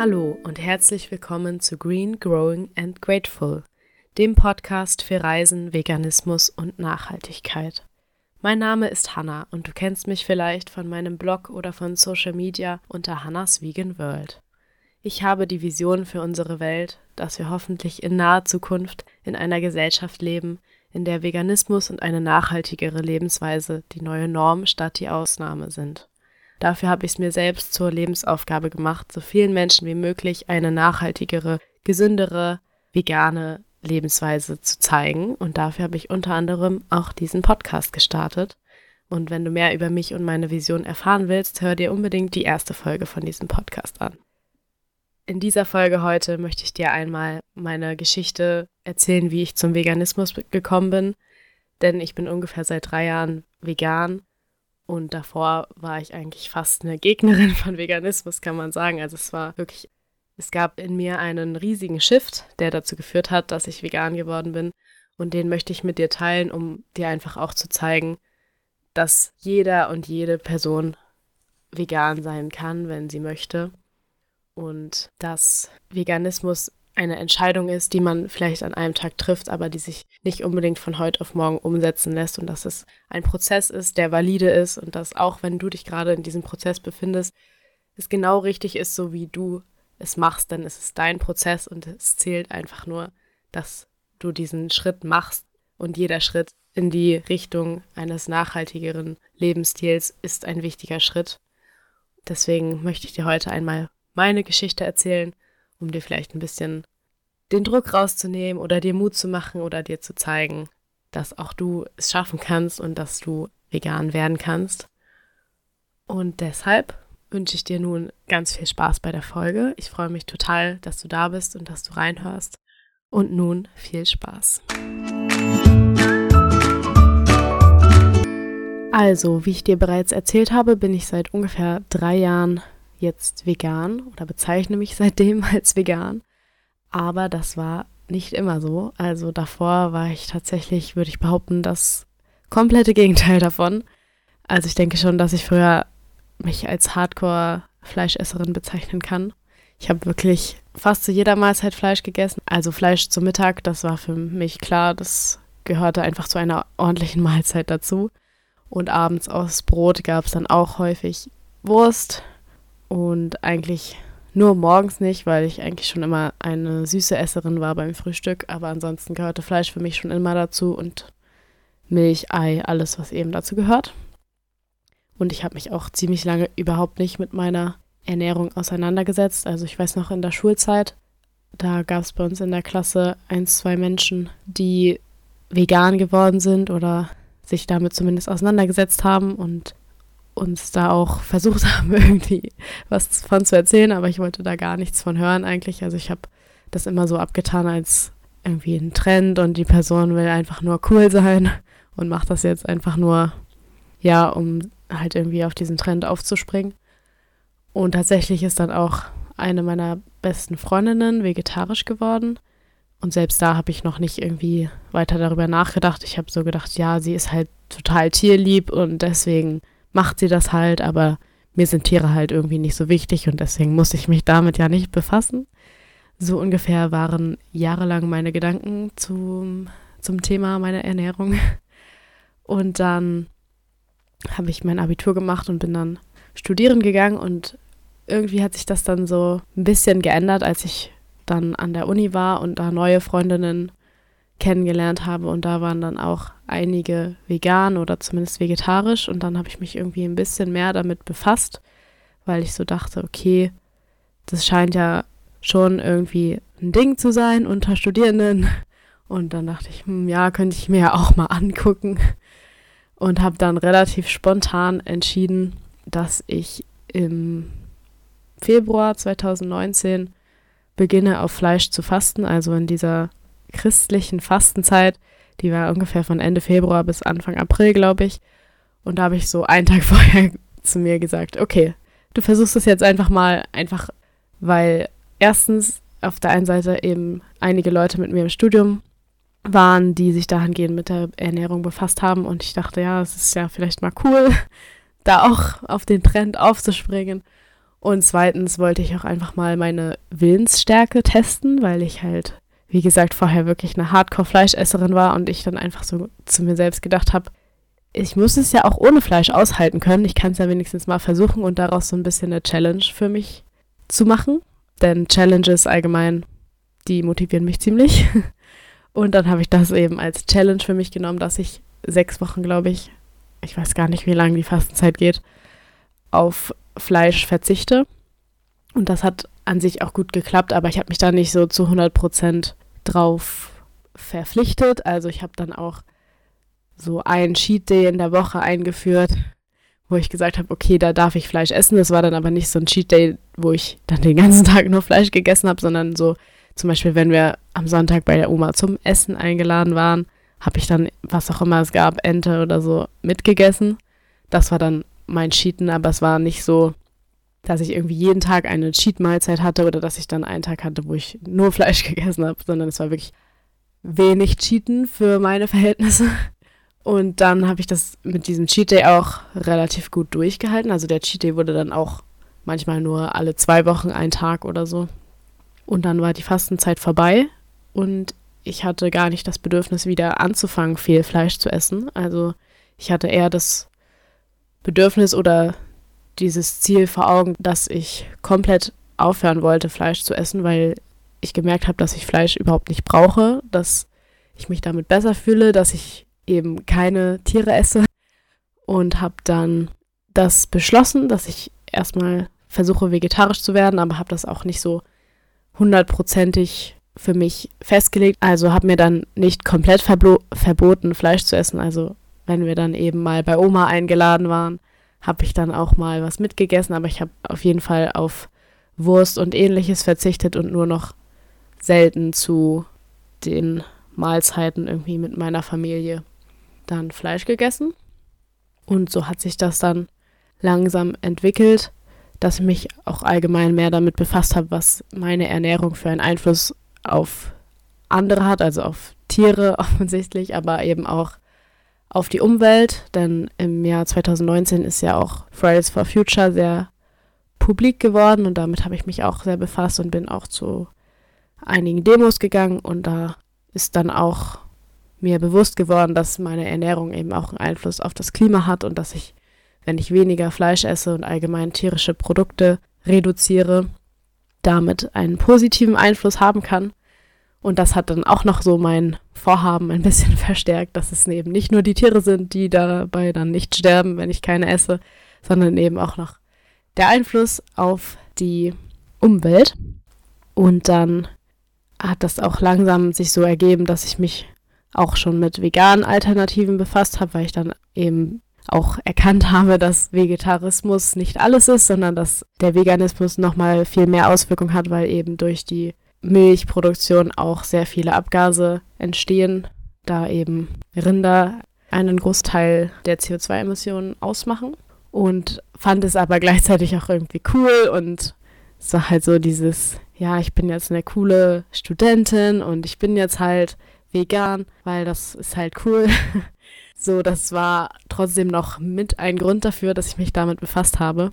Hallo und herzlich willkommen zu Green, Growing and Grateful, dem Podcast für Reisen, Veganismus und Nachhaltigkeit. Mein Name ist Hannah und du kennst mich vielleicht von meinem Blog oder von Social Media unter Hannah's Vegan World. Ich habe die Vision für unsere Welt, dass wir hoffentlich in naher Zukunft in einer Gesellschaft leben, in der Veganismus und eine nachhaltigere Lebensweise die neue Norm statt die Ausnahme sind. Dafür habe ich es mir selbst zur Lebensaufgabe gemacht, so vielen Menschen wie möglich eine nachhaltigere, gesündere, vegane Lebensweise zu zeigen. Und dafür habe ich unter anderem auch diesen Podcast gestartet. Und wenn du mehr über mich und meine Vision erfahren willst, hör dir unbedingt die erste Folge von diesem Podcast an. In dieser Folge heute möchte ich dir einmal meine Geschichte erzählen, wie ich zum Veganismus gekommen bin. Denn ich bin ungefähr seit drei Jahren vegan und davor war ich eigentlich fast eine Gegnerin von Veganismus, kann man sagen. Also es war wirklich, es gab in mir einen riesigen Shift, der dazu geführt hat, dass ich vegan geworden bin. Und den möchte ich mit dir teilen, um dir einfach auch zu zeigen, dass jeder und jede Person vegan sein kann, wenn sie möchte. Und dass Veganismus eine Entscheidung ist, die man vielleicht an einem Tag trifft, aber die sich nicht unbedingt von heute auf morgen umsetzen lässt und dass es ein Prozess ist, der valide ist und dass auch wenn du dich gerade in diesem Prozess befindest, es genau richtig ist, so wie du es machst, denn es ist dein Prozess und es zählt einfach nur, dass du diesen Schritt machst und jeder Schritt in die Richtung eines nachhaltigeren Lebensstils ist ein wichtiger Schritt. Deswegen möchte ich dir heute einmal meine Geschichte erzählen um dir vielleicht ein bisschen den Druck rauszunehmen oder dir Mut zu machen oder dir zu zeigen, dass auch du es schaffen kannst und dass du vegan werden kannst. Und deshalb wünsche ich dir nun ganz viel Spaß bei der Folge. Ich freue mich total, dass du da bist und dass du reinhörst. Und nun viel Spaß. Also, wie ich dir bereits erzählt habe, bin ich seit ungefähr drei Jahren jetzt vegan oder bezeichne mich seitdem als vegan. Aber das war nicht immer so. Also davor war ich tatsächlich, würde ich behaupten, das komplette Gegenteil davon. Also ich denke schon, dass ich früher mich als Hardcore-Fleischesserin bezeichnen kann. Ich habe wirklich fast zu jeder Mahlzeit Fleisch gegessen. Also Fleisch zum Mittag, das war für mich klar, das gehörte einfach zu einer ordentlichen Mahlzeit dazu. Und abends aus Brot gab es dann auch häufig Wurst, und eigentlich nur morgens nicht, weil ich eigentlich schon immer eine süße Esserin war beim Frühstück. Aber ansonsten gehörte Fleisch für mich schon immer dazu und Milch, Ei, alles, was eben dazu gehört. Und ich habe mich auch ziemlich lange überhaupt nicht mit meiner Ernährung auseinandergesetzt. Also ich weiß noch in der Schulzeit, da gab es bei uns in der Klasse ein, zwei Menschen, die vegan geworden sind oder sich damit zumindest auseinandergesetzt haben. Und uns da auch versucht haben, irgendwie was von zu erzählen, aber ich wollte da gar nichts von hören eigentlich. Also ich habe das immer so abgetan als irgendwie ein Trend und die Person will einfach nur cool sein und macht das jetzt einfach nur, ja, um halt irgendwie auf diesen Trend aufzuspringen. Und tatsächlich ist dann auch eine meiner besten Freundinnen vegetarisch geworden. Und selbst da habe ich noch nicht irgendwie weiter darüber nachgedacht. Ich habe so gedacht, ja, sie ist halt total tierlieb und deswegen macht sie das halt, aber mir sind Tiere halt irgendwie nicht so wichtig und deswegen muss ich mich damit ja nicht befassen. So ungefähr waren jahrelang meine Gedanken zum, zum Thema meiner Ernährung. Und dann habe ich mein Abitur gemacht und bin dann studieren gegangen und irgendwie hat sich das dann so ein bisschen geändert, als ich dann an der Uni war und da neue Freundinnen kennengelernt habe und da waren dann auch einige vegan oder zumindest vegetarisch und dann habe ich mich irgendwie ein bisschen mehr damit befasst, weil ich so dachte, okay, das scheint ja schon irgendwie ein Ding zu sein unter Studierenden. Und dann dachte ich, hm, ja, könnte ich mir ja auch mal angucken. Und habe dann relativ spontan entschieden, dass ich im Februar 2019 beginne auf Fleisch zu fasten, also in dieser christlichen Fastenzeit. Die war ungefähr von Ende Februar bis Anfang April, glaube ich. Und da habe ich so einen Tag vorher zu mir gesagt, okay, du versuchst es jetzt einfach mal, einfach weil erstens auf der einen Seite eben einige Leute mit mir im Studium waren, die sich dahingehend mit der Ernährung befasst haben. Und ich dachte, ja, es ist ja vielleicht mal cool, da auch auf den Trend aufzuspringen. Und zweitens wollte ich auch einfach mal meine Willensstärke testen, weil ich halt, wie gesagt, vorher wirklich eine Hardcore-Fleischesserin war und ich dann einfach so zu mir selbst gedacht habe, ich muss es ja auch ohne Fleisch aushalten können. Ich kann es ja wenigstens mal versuchen und daraus so ein bisschen eine Challenge für mich zu machen. Denn Challenges allgemein, die motivieren mich ziemlich. Und dann habe ich das eben als Challenge für mich genommen, dass ich sechs Wochen, glaube ich, ich weiß gar nicht, wie lange die Fastenzeit geht, auf Fleisch verzichte. Und das hat an sich auch gut geklappt, aber ich habe mich da nicht so zu 100 Prozent drauf verpflichtet. Also ich habe dann auch so ein Cheat Day in der Woche eingeführt, wo ich gesagt habe, okay, da darf ich Fleisch essen. Das war dann aber nicht so ein Cheat Day, wo ich dann den ganzen Tag nur Fleisch gegessen habe, sondern so zum Beispiel, wenn wir am Sonntag bei der Oma zum Essen eingeladen waren, habe ich dann, was auch immer es gab, Ente oder so, mitgegessen. Das war dann mein Cheaten, aber es war nicht so, dass ich irgendwie jeden Tag eine Cheat-Mahlzeit hatte oder dass ich dann einen Tag hatte, wo ich nur Fleisch gegessen habe, sondern es war wirklich wenig Cheaten für meine Verhältnisse. Und dann habe ich das mit diesem Cheat Day auch relativ gut durchgehalten. Also der Cheat Day wurde dann auch manchmal nur alle zwei Wochen ein Tag oder so. Und dann war die Fastenzeit vorbei und ich hatte gar nicht das Bedürfnis, wieder anzufangen, viel Fleisch zu essen. Also ich hatte eher das Bedürfnis oder dieses Ziel vor Augen, dass ich komplett aufhören wollte, Fleisch zu essen, weil ich gemerkt habe, dass ich Fleisch überhaupt nicht brauche, dass ich mich damit besser fühle, dass ich eben keine Tiere esse und habe dann das beschlossen, dass ich erstmal versuche vegetarisch zu werden, aber habe das auch nicht so hundertprozentig für mich festgelegt. Also habe mir dann nicht komplett verboten, Fleisch zu essen. Also wenn wir dann eben mal bei Oma eingeladen waren, habe ich dann auch mal was mitgegessen, aber ich habe auf jeden Fall auf Wurst und ähnliches verzichtet und nur noch selten zu den Mahlzeiten irgendwie mit meiner Familie dann Fleisch gegessen. Und so hat sich das dann langsam entwickelt, dass ich mich auch allgemein mehr damit befasst habe, was meine Ernährung für einen Einfluss auf andere hat, also auf Tiere offensichtlich, aber eben auch auf die Umwelt, denn im Jahr 2019 ist ja auch Fridays for Future sehr publik geworden und damit habe ich mich auch sehr befasst und bin auch zu einigen Demos gegangen und da ist dann auch mir bewusst geworden, dass meine Ernährung eben auch einen Einfluss auf das Klima hat und dass ich, wenn ich weniger Fleisch esse und allgemein tierische Produkte reduziere, damit einen positiven Einfluss haben kann. Und das hat dann auch noch so mein Vorhaben ein bisschen verstärkt, dass es eben nicht nur die Tiere sind, die dabei dann nicht sterben, wenn ich keine esse, sondern eben auch noch der Einfluss auf die Umwelt. Und dann hat das auch langsam sich so ergeben, dass ich mich auch schon mit veganen Alternativen befasst habe, weil ich dann eben auch erkannt habe, dass Vegetarismus nicht alles ist, sondern dass der Veganismus nochmal viel mehr Auswirkungen hat, weil eben durch die Milchproduktion auch sehr viele Abgase entstehen, da eben Rinder einen Großteil der CO2-Emissionen ausmachen. Und fand es aber gleichzeitig auch irgendwie cool und war halt so dieses, ja, ich bin jetzt eine coole Studentin und ich bin jetzt halt vegan, weil das ist halt cool. so, das war trotzdem noch mit ein Grund dafür, dass ich mich damit befasst habe.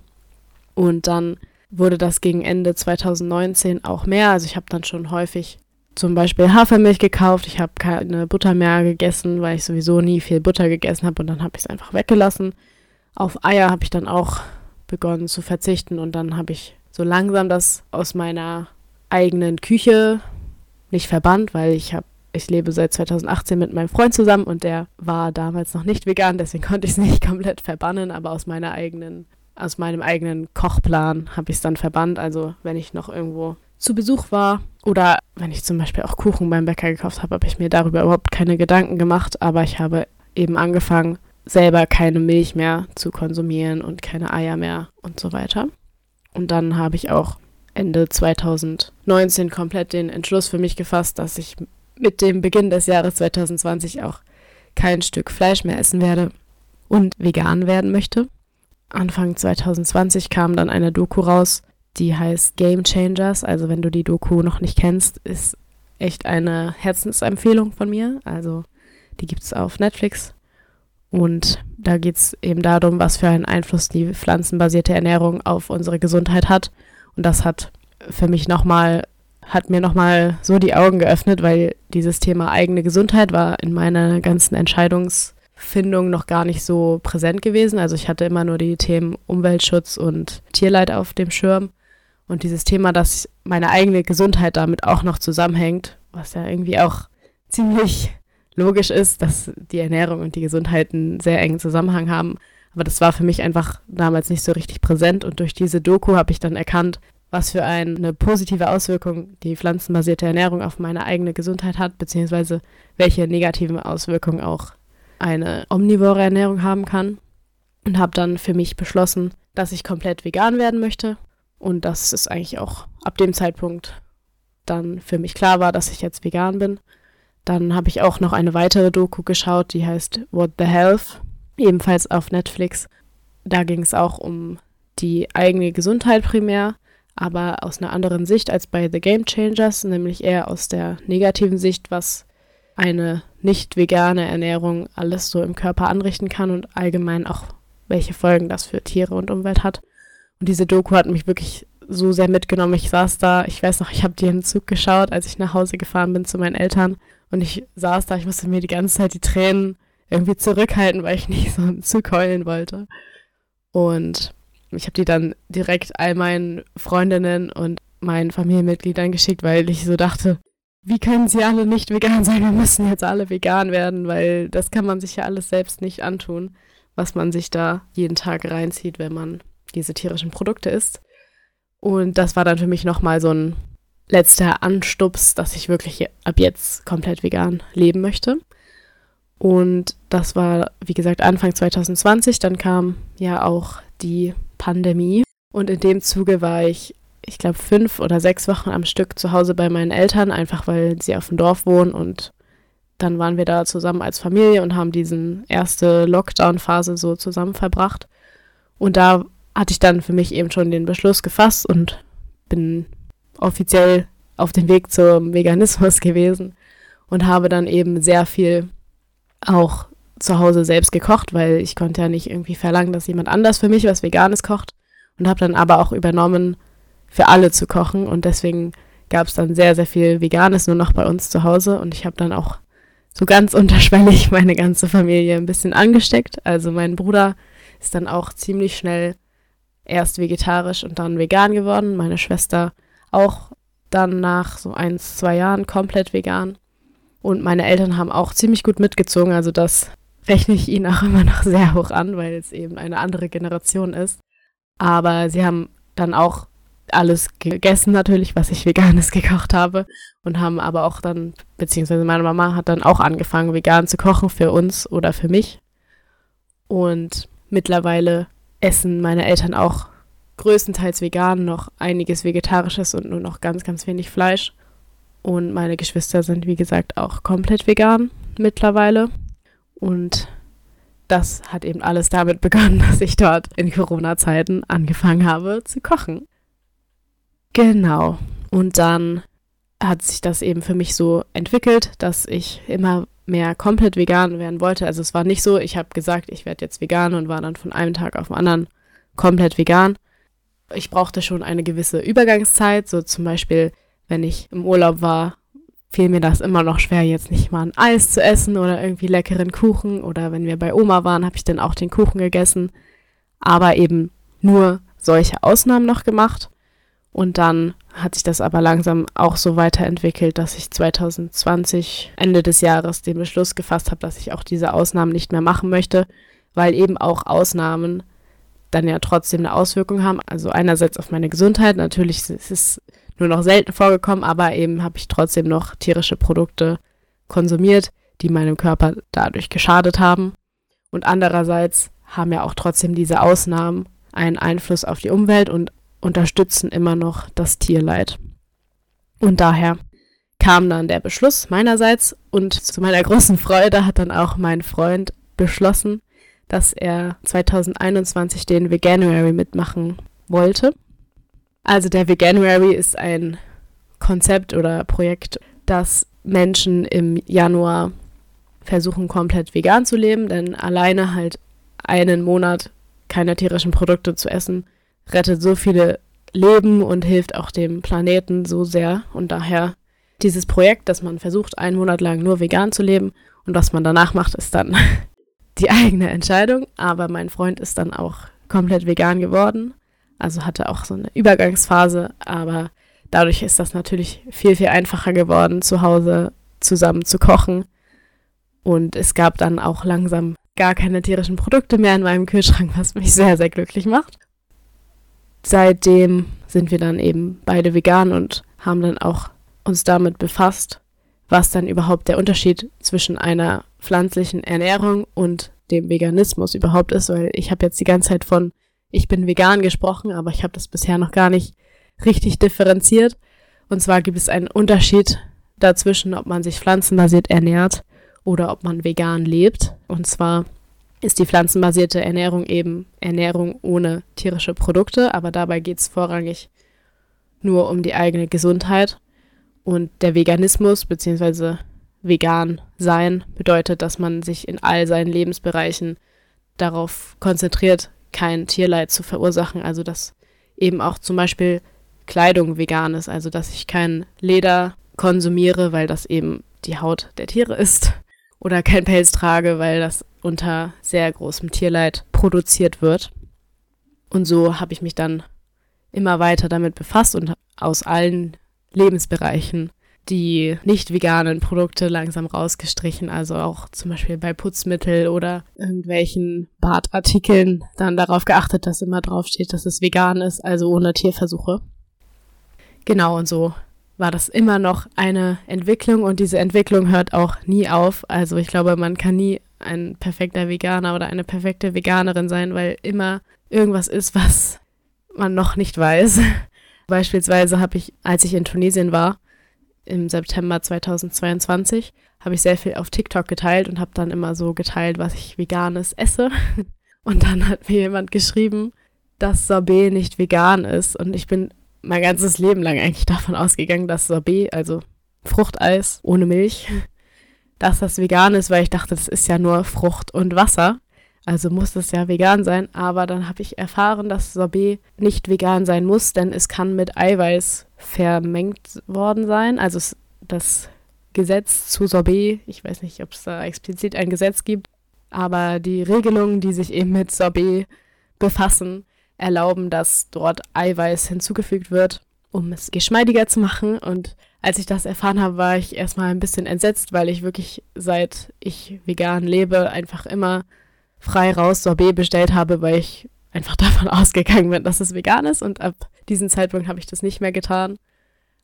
Und dann wurde das gegen Ende 2019 auch mehr. Also ich habe dann schon häufig zum Beispiel Hafermilch gekauft. Ich habe keine Butter mehr gegessen, weil ich sowieso nie viel Butter gegessen habe und dann habe ich es einfach weggelassen. Auf Eier habe ich dann auch begonnen zu verzichten und dann habe ich so langsam das aus meiner eigenen Küche nicht verbannt, weil ich habe ich lebe seit 2018 mit meinem Freund zusammen und der war damals noch nicht vegan, deswegen konnte ich es nicht komplett verbannen, aber aus meiner eigenen, aus meinem eigenen Kochplan habe ich es dann verbannt. Also wenn ich noch irgendwo zu Besuch war oder wenn ich zum Beispiel auch Kuchen beim Bäcker gekauft habe, habe ich mir darüber überhaupt keine Gedanken gemacht, aber ich habe eben angefangen, selber keine Milch mehr zu konsumieren und keine Eier mehr und so weiter. Und dann habe ich auch Ende 2019 komplett den Entschluss für mich gefasst, dass ich mit dem Beginn des Jahres 2020 auch kein Stück Fleisch mehr essen werde und vegan werden möchte. Anfang 2020 kam dann eine Doku raus, die heißt Game Changers. Also wenn du die Doku noch nicht kennst, ist echt eine Herzensempfehlung von mir. Also die gibt es auf Netflix. Und da geht es eben darum, was für einen Einfluss die pflanzenbasierte Ernährung auf unsere Gesundheit hat. Und das hat für mich nochmal, hat mir nochmal so die Augen geöffnet, weil dieses Thema eigene Gesundheit war in meiner ganzen Entscheidungsfindung noch gar nicht so präsent gewesen. Also ich hatte immer nur die Themen Umweltschutz und Tierleid auf dem Schirm. Und dieses Thema, dass meine eigene Gesundheit damit auch noch zusammenhängt, was ja irgendwie auch ziemlich logisch ist, dass die Ernährung und die Gesundheit einen sehr engen Zusammenhang haben. Aber das war für mich einfach damals nicht so richtig präsent. Und durch diese Doku habe ich dann erkannt, was für eine positive Auswirkung die pflanzenbasierte Ernährung auf meine eigene Gesundheit hat, beziehungsweise welche negativen Auswirkungen auch eine omnivore Ernährung haben kann. Und habe dann für mich beschlossen, dass ich komplett vegan werden möchte. Und dass es eigentlich auch ab dem Zeitpunkt dann für mich klar war, dass ich jetzt vegan bin. Dann habe ich auch noch eine weitere Doku geschaut, die heißt What the Health, ebenfalls auf Netflix. Da ging es auch um die eigene Gesundheit primär, aber aus einer anderen Sicht als bei The Game Changers, nämlich eher aus der negativen Sicht, was eine nicht vegane Ernährung alles so im Körper anrichten kann und allgemein auch welche Folgen das für Tiere und Umwelt hat. Und diese Doku hat mich wirklich so sehr mitgenommen. Ich saß da, ich weiß noch, ich habe dir im Zug geschaut, als ich nach Hause gefahren bin zu meinen Eltern. Und ich saß da, ich musste mir die ganze Zeit die Tränen irgendwie zurückhalten, weil ich nicht so im Zug heulen wollte. Und ich habe die dann direkt all meinen Freundinnen und meinen Familienmitgliedern geschickt, weil ich so dachte, wie können sie alle nicht vegan sein? Wir müssen jetzt alle vegan werden, weil das kann man sich ja alles selbst nicht antun, was man sich da jeden Tag reinzieht, wenn man diese tierischen Produkte isst. Und das war dann für mich nochmal so ein letzter Anstups, dass ich wirklich ab jetzt komplett vegan leben möchte. Und das war, wie gesagt, Anfang 2020. Dann kam ja auch die Pandemie. Und in dem Zuge war ich, ich glaube, fünf oder sechs Wochen am Stück zu Hause bei meinen Eltern, einfach weil sie auf dem Dorf wohnen. Und dann waren wir da zusammen als Familie und haben diesen erste Lockdown-Phase so zusammen verbracht. Und da hatte ich dann für mich eben schon den Beschluss gefasst und bin offiziell auf dem Weg zum Veganismus gewesen und habe dann eben sehr viel auch zu Hause selbst gekocht, weil ich konnte ja nicht irgendwie verlangen, dass jemand anders für mich was Veganes kocht und habe dann aber auch übernommen, für alle zu kochen und deswegen gab es dann sehr, sehr viel Veganes nur noch bei uns zu Hause und ich habe dann auch so ganz unterschwellig meine ganze Familie ein bisschen angesteckt. Also mein Bruder ist dann auch ziemlich schnell erst vegetarisch und dann vegan geworden. Meine Schwester auch dann nach so ein, zwei Jahren komplett vegan. Und meine Eltern haben auch ziemlich gut mitgezogen. Also das rechne ich ihnen auch immer noch sehr hoch an, weil es eben eine andere Generation ist. Aber sie haben dann auch alles gegessen natürlich, was ich veganes gekocht habe und haben aber auch dann, beziehungsweise meine Mama hat dann auch angefangen, vegan zu kochen für uns oder für mich. Und mittlerweile essen meine Eltern auch größtenteils vegan, noch einiges Vegetarisches und nur noch ganz, ganz wenig Fleisch. Und meine Geschwister sind, wie gesagt, auch komplett vegan mittlerweile. Und das hat eben alles damit begonnen, dass ich dort in Corona-Zeiten angefangen habe zu kochen. Genau. Und dann hat sich das eben für mich so entwickelt, dass ich immer mehr komplett vegan werden wollte. Also es war nicht so, ich habe gesagt, ich werde jetzt vegan und war dann von einem Tag auf den anderen komplett vegan. Ich brauchte schon eine gewisse Übergangszeit, so zum Beispiel, wenn ich im Urlaub war, fiel mir das immer noch schwer, jetzt nicht mal ein Eis zu essen oder irgendwie leckeren Kuchen. Oder wenn wir bei Oma waren, habe ich dann auch den Kuchen gegessen. Aber eben nur solche Ausnahmen noch gemacht. Und dann hat sich das aber langsam auch so weiterentwickelt, dass ich 2020, Ende des Jahres, den Beschluss gefasst habe, dass ich auch diese Ausnahmen nicht mehr machen möchte, weil eben auch Ausnahmen dann ja trotzdem eine Auswirkung haben. Also einerseits auf meine Gesundheit, natürlich ist es nur noch selten vorgekommen, aber eben habe ich trotzdem noch tierische Produkte konsumiert, die meinem Körper dadurch geschadet haben. Und andererseits haben ja auch trotzdem diese Ausnahmen einen Einfluss auf die Umwelt und unterstützen immer noch das Tierleid. Und daher kam dann der Beschluss meinerseits und zu meiner großen Freude hat dann auch mein Freund beschlossen, dass er 2021 den Veganuary mitmachen wollte. Also der Veganuary ist ein Konzept oder Projekt, das Menschen im Januar versuchen komplett vegan zu leben, denn alleine halt einen Monat keine tierischen Produkte zu essen, rettet so viele Leben und hilft auch dem Planeten so sehr. Und daher dieses Projekt, dass man versucht, einen Monat lang nur vegan zu leben und was man danach macht, ist dann die eigene Entscheidung. Aber mein Freund ist dann auch komplett vegan geworden. Also hatte auch so eine Übergangsphase, aber dadurch ist das natürlich viel, viel einfacher geworden, zu Hause zusammen zu kochen. Und es gab dann auch langsam gar keine tierischen Produkte mehr in meinem Kühlschrank, was mich sehr, sehr glücklich macht. Seitdem sind wir dann eben beide vegan und haben dann auch uns damit befasst, was dann überhaupt der Unterschied zwischen einer pflanzlichen Ernährung und dem Veganismus überhaupt ist, weil ich habe jetzt die ganze Zeit von ich bin vegan gesprochen, aber ich habe das bisher noch gar nicht richtig differenziert. Und zwar gibt es einen Unterschied dazwischen, ob man sich pflanzenbasiert ernährt oder ob man vegan lebt. Und zwar ist die pflanzenbasierte Ernährung eben Ernährung ohne tierische Produkte, aber dabei geht es vorrangig nur um die eigene Gesundheit. Und der Veganismus bzw. vegan sein bedeutet, dass man sich in all seinen Lebensbereichen darauf konzentriert, kein Tierleid zu verursachen. Also dass eben auch zum Beispiel Kleidung vegan ist, also dass ich kein Leder konsumiere, weil das eben die Haut der Tiere ist. Oder kein Pelz trage, weil das unter sehr großem Tierleid produziert wird. Und so habe ich mich dann immer weiter damit befasst und aus allen Lebensbereichen die nicht veganen Produkte langsam rausgestrichen, also auch zum Beispiel bei Putzmittel oder irgendwelchen Badartikeln dann darauf geachtet, dass immer draufsteht, dass es vegan ist, also ohne Tierversuche. Genau, und so war das immer noch eine Entwicklung und diese Entwicklung hört auch nie auf. Also ich glaube, man kann nie ein perfekter Veganer oder eine perfekte Veganerin sein, weil immer irgendwas ist, was man noch nicht weiß. Beispielsweise habe ich, als ich in Tunesien war, im September 2022 habe ich sehr viel auf TikTok geteilt und habe dann immer so geteilt, was ich veganes esse. Und dann hat mir jemand geschrieben, dass Sorbet nicht vegan ist. Und ich bin mein ganzes Leben lang eigentlich davon ausgegangen, dass Sorbet, also Fruchteis ohne Milch, dass das vegan ist, weil ich dachte, das ist ja nur Frucht und Wasser. Also muss das ja vegan sein. Aber dann habe ich erfahren, dass Sorbet nicht vegan sein muss, denn es kann mit Eiweiß vermengt worden sein. Also das Gesetz zu Sorbet, ich weiß nicht, ob es da explizit ein Gesetz gibt, aber die Regelungen, die sich eben mit Sorbet befassen, erlauben, dass dort Eiweiß hinzugefügt wird, um es geschmeidiger zu machen. Und als ich das erfahren habe, war ich erstmal ein bisschen entsetzt, weil ich wirklich seit ich vegan lebe einfach immer frei raus Sorbet bestellt habe, weil ich einfach davon ausgegangen bin, dass es vegan ist und ab diesem Zeitpunkt habe ich das nicht mehr getan.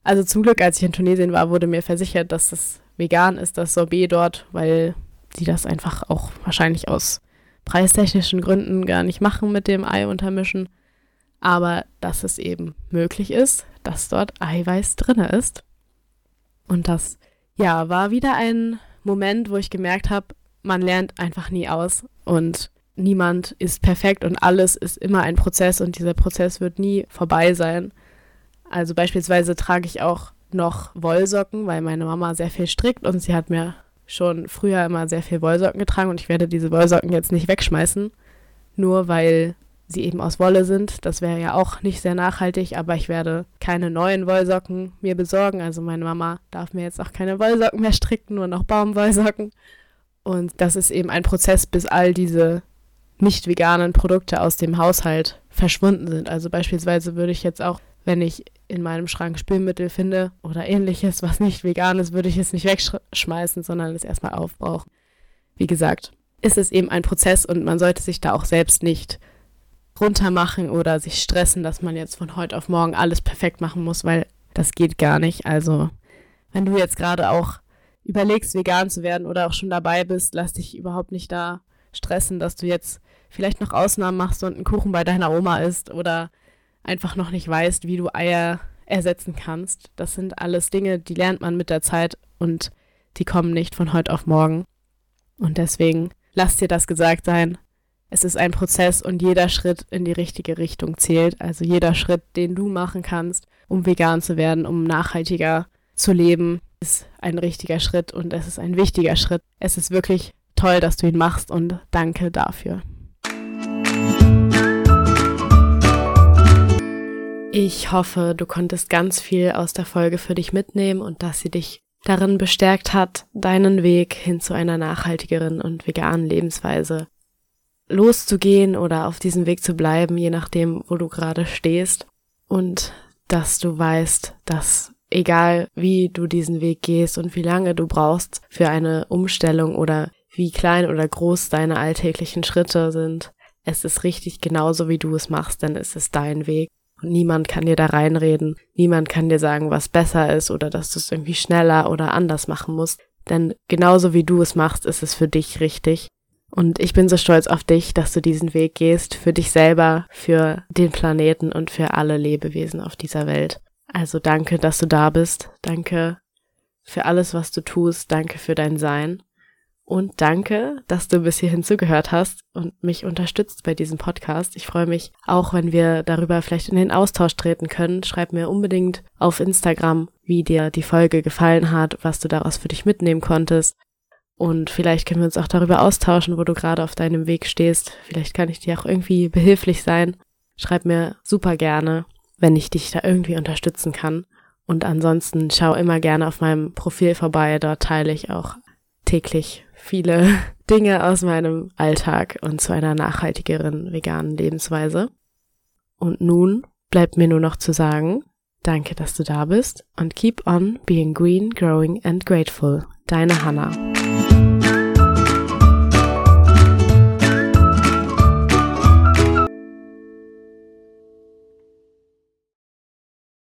Also zum Glück, als ich in Tunesien war, wurde mir versichert, dass das vegan ist, das Sorbet dort, weil die das einfach auch wahrscheinlich aus preistechnischen Gründen gar nicht machen mit dem Ei untermischen. Aber dass es eben möglich ist, dass dort Eiweiß drin ist. Und das, ja, war wieder ein Moment, wo ich gemerkt habe, man lernt einfach nie aus und niemand ist perfekt und alles ist immer ein Prozess und dieser Prozess wird nie vorbei sein. Also beispielsweise trage ich auch noch Wollsocken, weil meine Mama sehr viel strickt und sie hat mir schon früher immer sehr viel Wollsocken getragen und ich werde diese Wollsocken jetzt nicht wegschmeißen, nur weil sie eben aus Wolle sind. Das wäre ja auch nicht sehr nachhaltig, aber ich werde keine neuen Wollsocken mir besorgen. Also meine Mama darf mir jetzt auch keine Wollsocken mehr stricken, nur noch Baumwollsocken. Und das ist eben ein Prozess, bis all diese nicht veganen Produkte aus dem Haushalt verschwunden sind. Also beispielsweise würde ich jetzt auch, wenn ich in meinem Schrank Spülmittel finde oder ähnliches, was nicht vegan ist, würde ich es nicht wegschmeißen, sondern es erstmal aufbrauchen. Wie gesagt, ist es eben ein Prozess und man sollte sich da auch selbst nicht runtermachen oder sich stressen, dass man jetzt von heute auf morgen alles perfekt machen muss, weil das geht gar nicht. Also, wenn du jetzt gerade auch überlegst, vegan zu werden oder auch schon dabei bist, lass dich überhaupt nicht da stressen, dass du jetzt vielleicht noch Ausnahmen machst und einen Kuchen bei deiner Oma isst oder einfach noch nicht weißt, wie du Eier ersetzen kannst. Das sind alles Dinge, die lernt man mit der Zeit und die kommen nicht von heute auf morgen. Und deswegen lass dir das gesagt sein. Es ist ein Prozess und jeder Schritt in die richtige Richtung zählt. Also jeder Schritt, den du machen kannst, um vegan zu werden, um nachhaltiger zu leben, ist ein richtiger Schritt und es ist ein wichtiger Schritt. Es ist wirklich toll, dass du ihn machst und danke dafür. Ich hoffe, du konntest ganz viel aus der Folge für dich mitnehmen und dass sie dich darin bestärkt hat, deinen Weg hin zu einer nachhaltigeren und veganen Lebensweise loszugehen oder auf diesem Weg zu bleiben, je nachdem, wo du gerade stehst. Und dass du weißt, dass egal wie du diesen Weg gehst und wie lange du brauchst für eine Umstellung oder wie klein oder groß deine alltäglichen Schritte sind, es ist richtig genauso, wie du es machst, denn es ist dein Weg. Und niemand kann dir da reinreden. Niemand kann dir sagen, was besser ist oder dass du es irgendwie schneller oder anders machen musst. Denn genauso wie du es machst, ist es für dich richtig. Und ich bin so stolz auf dich, dass du diesen Weg gehst, für dich selber, für den Planeten und für alle Lebewesen auf dieser Welt. Also danke, dass du da bist. Danke für alles, was du tust. Danke für dein Sein. Und danke, dass du bis hierhin zugehört hast und mich unterstützt bei diesem Podcast. Ich freue mich auch, wenn wir darüber vielleicht in den Austausch treten können. Schreib mir unbedingt auf Instagram, wie dir die Folge gefallen hat, was du daraus für dich mitnehmen konntest. Und vielleicht können wir uns auch darüber austauschen, wo du gerade auf deinem Weg stehst. Vielleicht kann ich dir auch irgendwie behilflich sein. Schreib mir super gerne, wenn ich dich da irgendwie unterstützen kann. Und ansonsten schau immer gerne auf meinem Profil vorbei. Dort teile ich auch täglich viele Dinge aus meinem Alltag und zu einer nachhaltigeren veganen Lebensweise. Und nun bleibt mir nur noch zu sagen, danke, dass du da bist und keep on being green, growing and grateful. Deine Hannah.